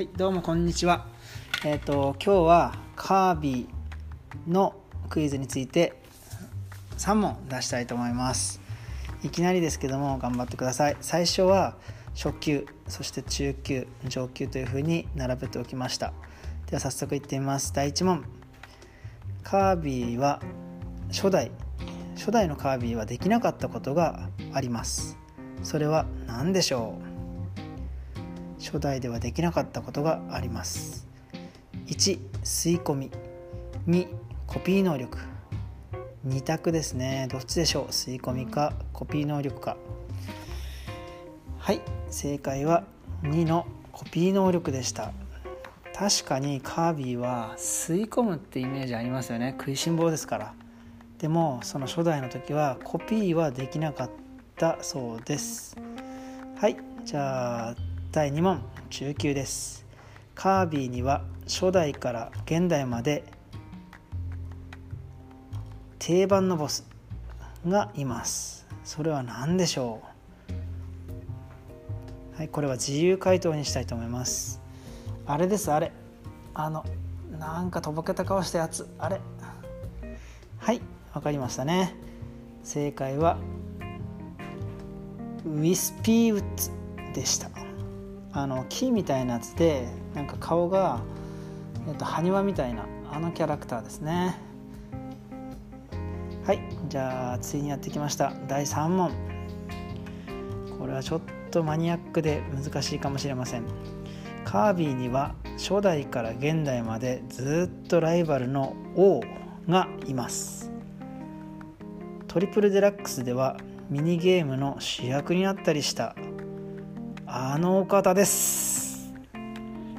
はいどうもこんにちは。えっ、と今日はカービィのクイズについて3問出したいと思います。いきなりですけども頑張ってください。最初は初級そして中級上級というふうに並べておきました。では早速いってみます。第1問。カービィは初代。初代のカービィはできなかったことがあります。それは何でしょう？初代ではできなかったことがあります。1吸い込み。2コピー能力。2択ですね。どっちでしょう？吸い込みかコピー能力か。はい正解は2のコピー能力でした。確かにカービィは吸い込むってイメージありますよね。食いしん坊ですから。でもその初代の時はコピーはできなかったそうです。はいじゃあ第2問中級です。カービィには初代から現代まで定番のボスがいます。それは何でしょう？はいこれは自由回答にしたいと思います。あれですあれ。あのなんかとぼけた顔したやつ。あれ。はいわかりましたね。正解はウィスピーウッズでした。あの木みたいなやつでなんか顔が、えっと、埴輪みたいなあのキャラクターですね。はいじゃあついにやってきました。第3問。これはちょっとマニアックで難しいかもしれません。カービィには初代から現代までずっとライバルの王がいます。トリプルデラックスではミニゲームの主役になったりしたあのお方です。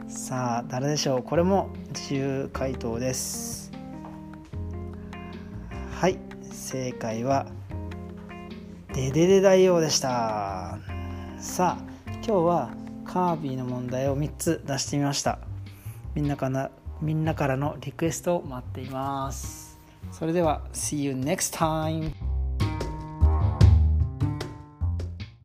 さあ誰でしょう？これも自由回答です。はい正解はデデデ大王でした。さあ今日はカービィの問題を3つ出してみました。みんなからみんなからのリクエストを待っています。それでは See you next time!